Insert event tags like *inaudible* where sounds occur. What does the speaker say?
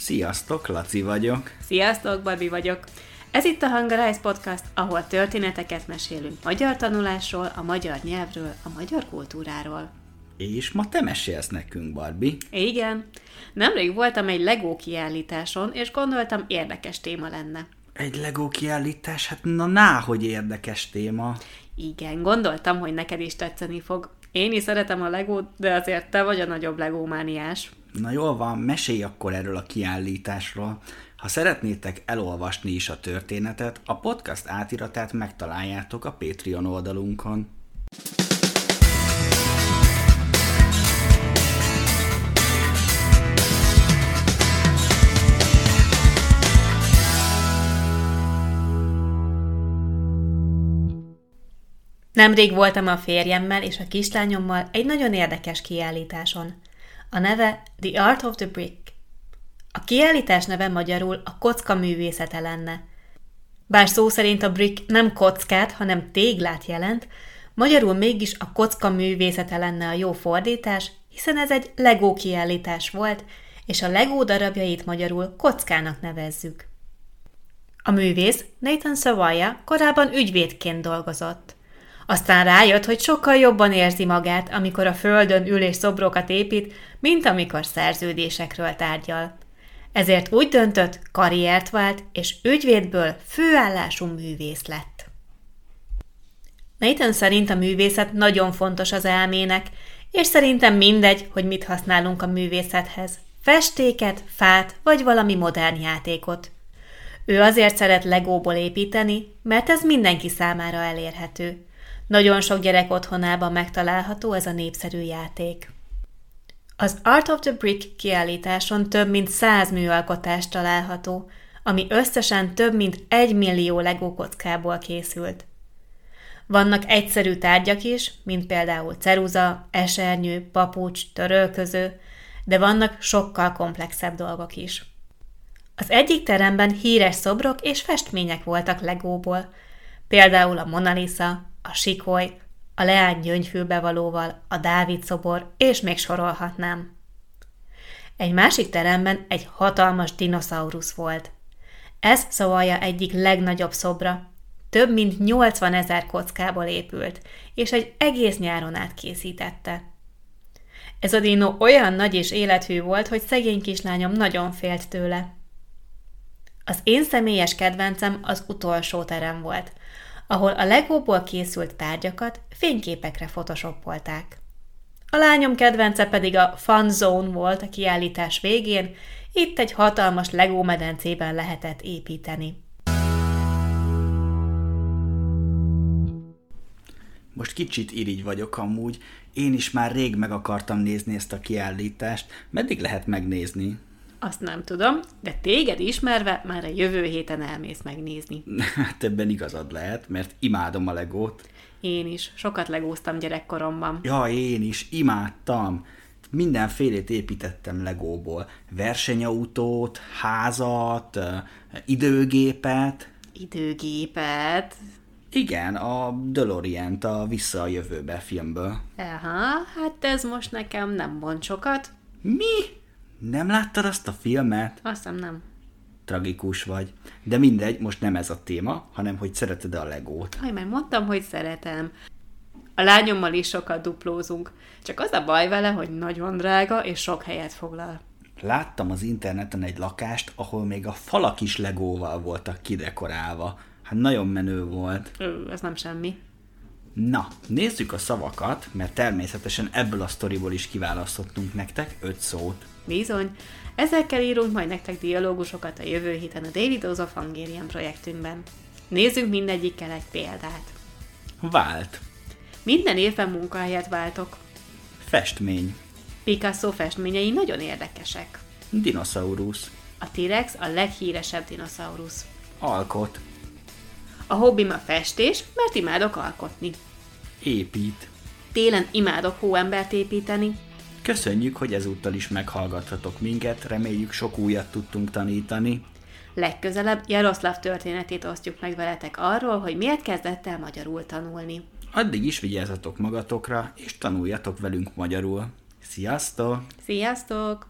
Sziasztok, Laci vagyok. Sziasztok, Babi vagyok. Ez itt a Hungarize Podcast, ahol történeteket mesélünk magyar tanulásról, a magyar nyelvről, a magyar kultúráról. És ma te mesélsz nekünk, Barbie. Igen. Nemrég voltam egy Lego kiállításon, és gondoltam érdekes téma lenne. Egy Lego kiállítás? Hát na, hogy érdekes téma. Igen, gondoltam, hogy neked is tetszeni fog. Én is szeretem a Legót, de azért te vagy a nagyobb Legómániás. Na jól van, mesélj akkor erről a kiállításról. Ha szeretnétek elolvasni is a történetet, a podcast átiratát megtaláljátok a Patreon oldalunkon. Nemrég voltam a férjemmel és a kislányommal egy nagyon érdekes kiállításon. A neve The Art of the Brick. A kiállítás neve magyarul a kocka művészete lenne. Bár szó szerint a brick nem kockát, hanem téglát jelent, magyarul mégis a kocka művészete lenne a jó fordítás, hiszen ez egy Lego kiállítás volt, és a Lego darabjait magyarul kockának nevezzük. A művész Nathan Sawaya korábban ügyvédként dolgozott. Aztán rájött, hogy sokkal jobban érzi magát, amikor a földön ül és szobrokat épít, mint amikor szerződésekről tárgyal. Ezért úgy döntött, karriert vált, és ügyvédből főállású művész lett. Nathan szerint a művészet nagyon fontos az elmének, és szerintem mindegy, hogy mit használunk a művészethez. Festéket, fát vagy valami modern játékot. Ő azért szeret legóból építeni, mert ez mindenki számára elérhető. Nagyon sok gyerek otthonában megtalálható ez a népszerű játék. Az Art of the Brick kiállításon több mint száz műalkotás található, ami összesen több mint egy millió Lego kockából készült. Vannak egyszerű tárgyak is, mint például ceruza, esernyő, papucs, törölköző, de vannak sokkal komplexebb dolgok is. Az egyik teremben híres szobrok és festmények voltak Legóból, például a Mona Lisa, a sikoly, a leány gyöngyfülbevalóval, a Dávid szobor, és még sorolhatnám. Egy másik teremben egy hatalmas dinoszaurusz volt. Ez szavalja egyik legnagyobb szobra. Több mint 80 ezer kockából épült, és egy egész nyáron át készítette. Ez a dino olyan nagy és élethű volt, hogy szegény kislányom nagyon félt tőle. Az én személyes kedvencem az utolsó terem volt, ahol a legóból készült tárgyakat fényképekre photoshopolták. A lányom kedvence pedig a Fun Zone volt a kiállítás végén, itt egy hatalmas legó medencében lehetett építeni. Most kicsit irigy vagyok amúgy, én is már rég meg akartam nézni ezt a kiállítást. Meddig lehet megnézni? Azt nem tudom, de téged ismerve már a jövő héten elmész megnézni. *laughs* Hát ebben igazad lehet, mert imádom a legót. Én is. Sokat legóztam gyerekkoromban. Ja, én is. Imádtam. Mindenfélét építettem legóból. Versenyautót, házat, időgépet. Időgépet? Igen, a delorean a Vissza a jövőbe filmből. Aha, hát ez most nekem nem mond sokat. Mi? Nem láttad azt a filmet? Azt hiszem nem. Tragikus vagy. De mindegy, most nem ez a téma, hanem hogy szereted a legót. Aj, már mondtam, hogy szeretem. A lányommal is sokat duplózunk. Csak az a baj vele, hogy nagyon drága és sok helyet foglal. Láttam az interneten egy lakást, ahol még a falak is legóval voltak kidekorálva. Hát nagyon menő volt. Ö, ez nem semmi. Na, nézzük a szavakat, mert természetesen ebből a sztoriból is kiválasztottunk nektek öt szót. Bizony, ezekkel írunk majd nektek dialógusokat a jövő héten a Daily Dose of Hungarian projektünkben. Nézzünk mindegyikkel egy példát. Vált. Minden évben munkahelyet váltok. Festmény. Picasso festményei nagyon érdekesek. Dinoszaurusz. A T-rex a leghíresebb dinoszaurusz. Alkot. A hobbim a festés, mert imádok alkotni. Épít. Télen imádok hóembert építeni. Köszönjük, hogy ezúttal is meghallgathatok minket, reméljük sok újat tudtunk tanítani. Legközelebb Jaroszláv történetét osztjuk meg veletek arról, hogy miért kezdett el magyarul tanulni. Addig is vigyázzatok magatokra, és tanuljatok velünk magyarul. Sziasztok! Sziasztok!